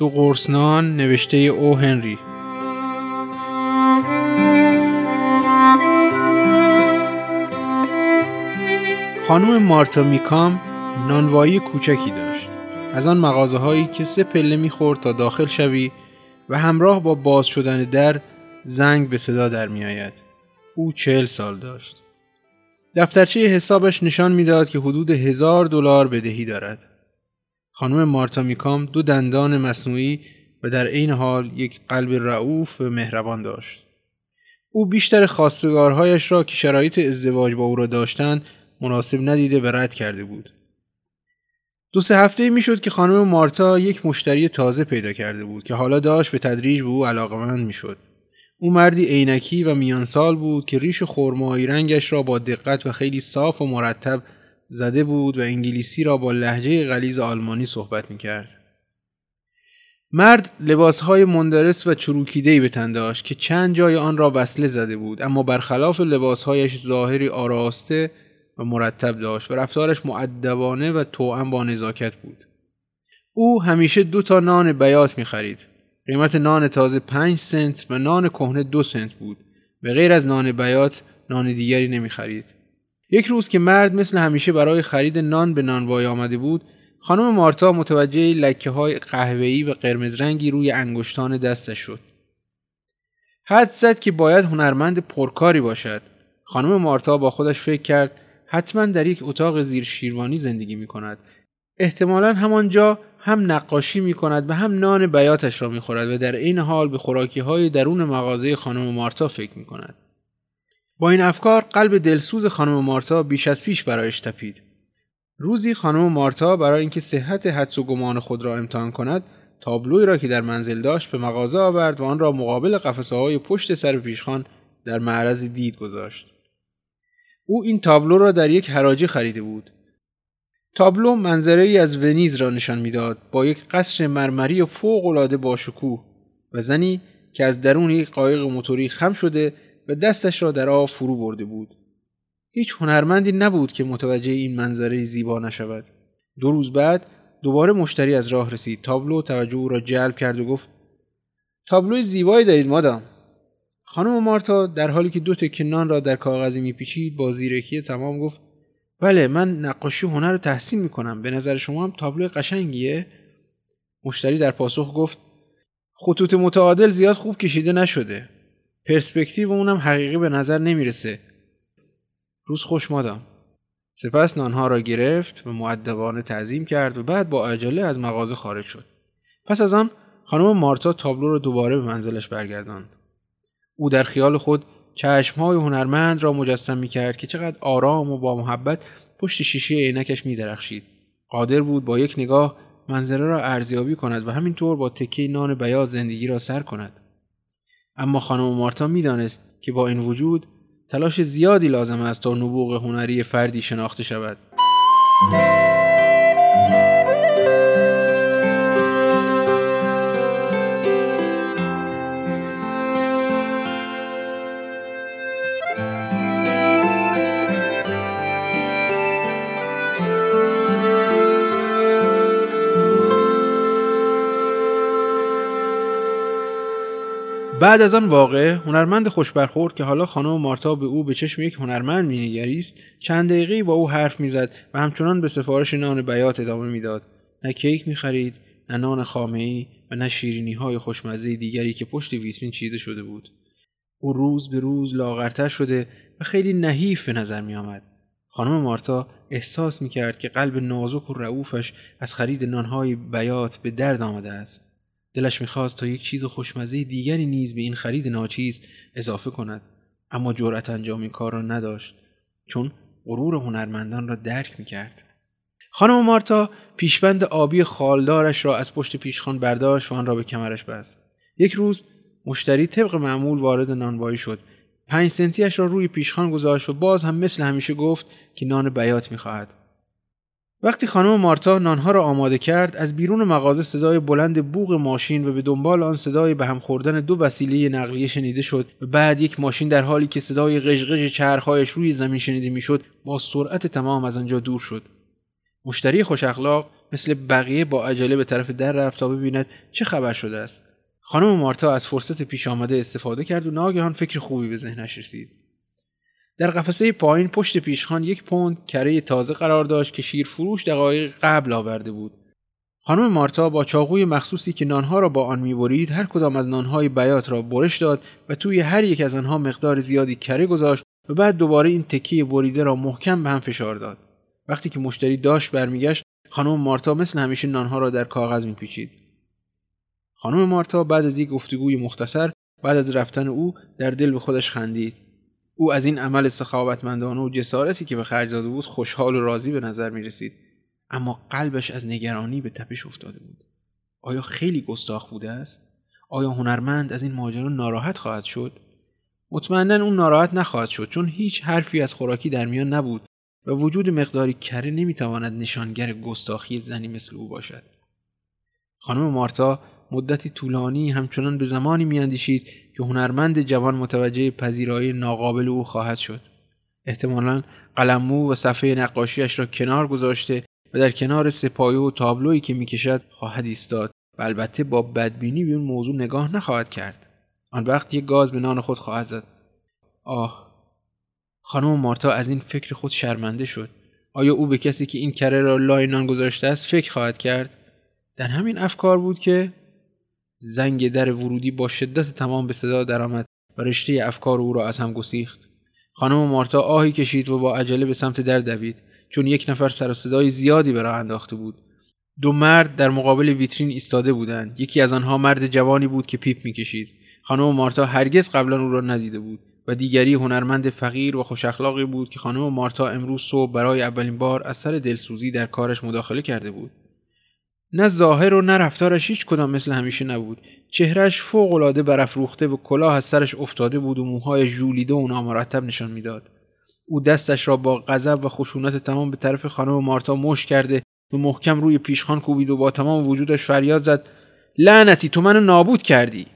دو قرصنان نوشته او هنری خانم مارتا میکام نانوایی کوچکی داشت از آن مغازه هایی که سه پله می‌خورد تا داخل شوی و همراه با باز شدن در زنگ به صدا در میآید. او چهل سال داشت. دفترچه حسابش نشان می‌داد که حدود هزار دلار بدهی دارد. خانم مارتا میکام دو دندان مصنوعی و در عین حال یک قلب رعوف و مهربان داشت. او بیشتر خواستگارهایش را که شرایط ازدواج با او را داشتند مناسب ندیده و رد کرده بود. دو سه هفته می‌شد که خانم مارتا یک مشتری تازه پیدا کرده بود که حالا داشت به تدریج به او علاقمند می‌شد. او مردی عینکی و میانسال بود که ریش خرمایی رنگش را با دقت و خیلی صاف و مرتب زده بود و انگلیسی را با لحجه غلیز آلمانی صحبت می‌کرد. مرد لباسهای مندرس و چروکیدهی به تن داشت که چند جای آن را وصله زده بود اما برخلاف لباسهایش ظاهری آراسته و مرتب داشت و رفتارش معدبانه و توأم با نزاکت بود. او همیشه دو تا نان بیات می خرید. قیمت نان تازه پنج سنت و نان کهنه دو سنت بود و غیر از نان بیات نان دیگری نمی خرید. یک روز که مرد مثل همیشه برای خرید نان به نانوای آمده بود خانم مارتا متوجه لکه های قهوه‌ای و قرمز رنگی روی انگشتان دستش شد. حد زد که باید هنرمند پرکاری باشد. خانم مارتا با خودش فکر کرد حتما در یک اتاق زیر شیروانی زندگی می کند. احتمالا همانجا هم نقاشی می کند و هم نان بیاتش را می خورد و در این حال به خوراکی های درون مغازه خانم مارتا فکر می کند. با این افکار قلب دلسوز خانم مارتا بیش از پیش برایش تپید. روزی خانم مارتا برای اینکه صحت حدس و گمان خود را امتحان کند تابلوی را که در منزل داشت به مغازه آورد و آن را مقابل قفسه های پشت سر پیشخان در معرض دید گذاشت. او این تابلو را در یک حراجی خریده بود. تابلو منظره ای از ونیز را نشان می‌داد با یک قصر مرمری فوق العاده باشکوه و زنی که از درون یک قایق موتوری خم شده و دستش را در آب فرو برده بود. هیچ هنرمندی نبود که متوجه این منظره زیبا نشود. دو روز بعد دوباره مشتری از راه رسید. تابلو توجه او را جلب کرد و گفت: تابلوی زیبایی دارید مادام. خانم مارتا در حالی که دو تکه نان را در کاغذی میپیچید با زیرکی تمام گفت بله من نقاشی هنر رو تحسین می‌کنم به نظر شما هم تابلو قشنگیه مشتری در پاسخ گفت خطوط متعادل زیاد خوب کشیده نشده پرسپکتیو اونم حقیقی به نظر نمی‌رسه روز خوش مادام سپس نانها را گرفت و معدبانه تعظیم کرد و بعد با عجله از مغازه خارج شد پس از آن خانم مارتا تابلو را دوباره به منزلش برگرداند او در خیال خود چشمهای هنرمند را مجسم می کرد که چقدر آرام و با محبت پشت شیشه عینکش می درخشید. قادر بود با یک نگاه منظره را ارزیابی کند و همینطور با تکه نان بیاز زندگی را سر کند. اما خانم مارتا می‌دانست که با این وجود تلاش زیادی لازم است تا نبوغ هنری فردی شناخته شود. بعد از آن واقعه هنرمند خوشبرخورد که حالا خانم مارتا به او به چشم یک هنرمند مینگریست چند دقیقه با او حرف می‌زد و همچنان به سفارش نان بیات ادامه می‌داد نه کیک می‌خرید نه نان خامه و نه شیرینی های خوشمزه دیگری که پشت ویترین چیده شده بود او روز به روز لاغرتر شده و خیلی نحیف به نظر می آمد. خانم مارتا احساس می کرد که قلب نازک و رعوفش از خرید نانهای بیات به درد آمده است. دلش می‌خواست تا یک چیز خوشمزه دیگری نیز به این خرید ناچیز اضافه کند. اما جرأت انجام این کار را نداشت چون غرور هنرمندان را درک می‌کرد. خانم مارتا پیشبند آبی خالدارش را از پشت پیشخان برداشت و آن را به کمرش بست. یک روز مشتری طبق معمول وارد نانوایی شد. پنج سنتیش را روی پیشخان گذاشت و باز هم مثل همیشه گفت که نان بیات می‌خواهد. وقتی خانم مارتا نانها را آماده کرد از بیرون مغازه صدای بلند بوغ ماشین و به دنبال آن صدای به هم خوردن دو وسیله نقلیه شنیده شد. و بعد یک ماشین در حالی که صدای قژقژ چرخهایش روی زمین شنیده می‌شد با سرعت تمام از آنجا دور شد. مشتری خوش اخلاق مثل بقیه با عجله به طرف در رفت تا ببیند چه خبر شده است. خانم مارتا از فرصت پیش آمده استفاده کرد و ناگهان فکر خوبی به ذهنش رسید. در قفسه پایین پشت پیشخان یک پوند کره تازه قرار داشت که شیر فروش دقایق قبل آورده بود. خانم مارتا با چاقوی مخصوصی که نانها را با آن می‌برید هر کدام از نانهای بیات را برش داد و توی هر یک از آنها مقدار زیادی کره گذاشت و بعد دوباره این تکیه بریده را محکم به هم فشار داد. وقتی که مشتری داشت برمیگشت خانم مارتا مثل همیشه نانها را در کاغذ میپیچید. خانم مارتا بعد از یک گفتگوی مختصر بعد از رفتن او در دل به خودش خندید. او از این عمل سخاوتمندانه و جسارتی که به خرج داده بود خوشحال و راضی به نظر می رسید اما قلبش از نگرانی به تپش افتاده بود. آیا خیلی گستاخ بوده است؟ آیا هنرمند از این ماجرا ناراحت خواهد شد؟ مطمئنا اون ناراحت نخواهد شد چون هیچ حرفی از خوراکی در میان نبود و وجود مقداری کره نمی‌تواند نشانگر گستاخی زنی مثل او باشد. خانم مارتا مدتی طولانی همچنان به زمانی میاندیشید که هنرمند جوان متوجه پذیرایی ناقابل او خواهد شد. احتمالا قلمو و صفحه نقاشیش را کنار گذاشته و در کنار سپایه و تابلویی که می‌کشد خواهد ایستاد و البته با بدبینی به اون موضوع نگاه نخواهد کرد. آن وقت یک گاز به نان خود خواهد زد. آه خانم مارتا از این فکر خود شرمنده شد. آیا او به کسی که این کره را لای نان گذاشته است فکر خواهد کرد؟ در همین افکار بود که زنگ در ورودی با شدت تمام به صدا درآمد و رشته افکار او را از هم گسیخت. خانم مارتا آهی کشید و با عجله به سمت در دوید چون یک نفر سر صدای زیادی به راه انداخته بود. دو مرد در مقابل ویترین ایستاده بودند. یکی از آنها مرد جوانی بود که پیپ می‌کشید. خانم مارتا هرگز قبلا او را ندیده بود و دیگری هنرمند فقیر و خوش اخلاقی بود که خانم مارتا امروز صبح برای اولین بار از سر دلسوزی در کارش مداخله کرده بود. نه ظاهر و نه رفتارش هیچ کدام مثل همیشه نبود. چهرش فوق العاده برافروخته و کلاه از سرش افتاده بود و موهای ژولیده و نامرتب نشان می‌داد. او دستش را با غضب و خشونت تمام به طرف خانم مارتا مش کرده و محکم روی پیشخان کوبید و با تمام وجودش فریاد زد لعنتی تو منو نابود کردی.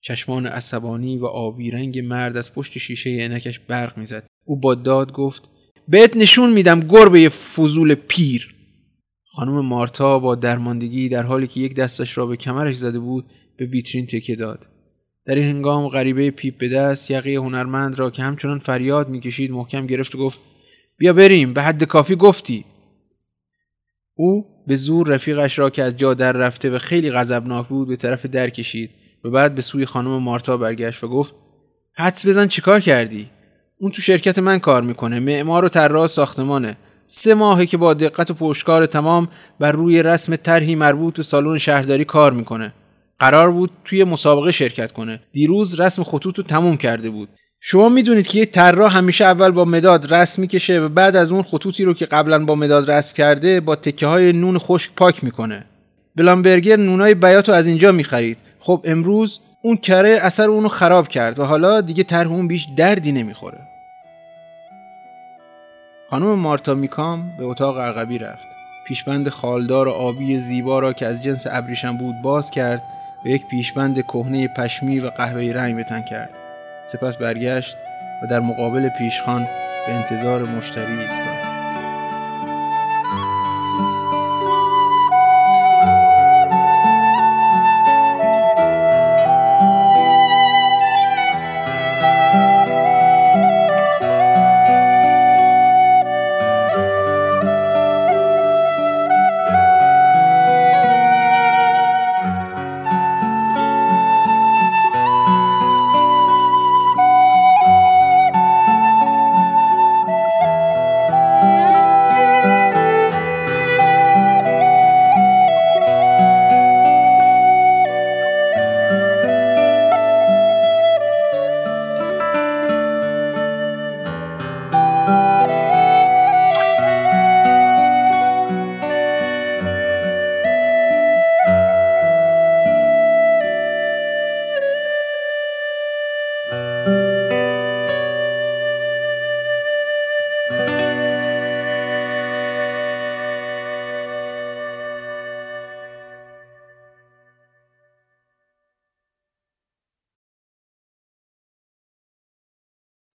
چشمان عصبانی و آبی رنگ مرد از پشت شیشه عینکش برق می‌زد. او با داد گفت بهت نشون میدم گربه فضول پیر. خانم مارتا با درماندگی در حالی که یک دستش را به کمرش زده بود به ویترین تکیه داد. در این هنگام غریبه پیپ به دست یقه هنرمند را که همچنان فریاد می‌کشید محکم گرفت و گفت بیا بریم به حد کافی گفتی. او به زور رفیقش را که از جا در رفته و خیلی غضبناک بود به طرف در کشید و بعد به سوی خانم مارتا برگشت و گفت حدس بزن چیکار کردی؟ اون تو شرکت من کار می‌کنه معمار و طراح ساختمانه. سه ماهه که با دقت و پشتکار تمام بر روی رسم طرحی مربوط به سالن شهرداری کار می‌کنه. قرار بود توی مسابقه شرکت کنه. دیروز رسم خطوط رو تموم کرده بود. شما می‌دونید که یه طراح همیشه اول با مداد رسم می‌کشه و بعد از اون خطوطی رو که قبلا با مداد رسم کرده با تکه های نون خشک پاک می‌کنه. بلامبرگر نونای بیات رو از اینجا می‌خرید. خب امروز اون کره اثر اونو خراب کرد و حالا دیگه طرح اون بیش دردی نمی‌خوره. خانم مارتا میکام به اتاق عقبی رفت. پیشبند خالدار آبی زیبا را که از جنس ابریشم بود باز کرد و یک پیشبند کهنه پشمی و قهوه‌ای رنگ به تن کرد. سپس برگشت و در مقابل پیشخان به انتظار مشتری ایستاد.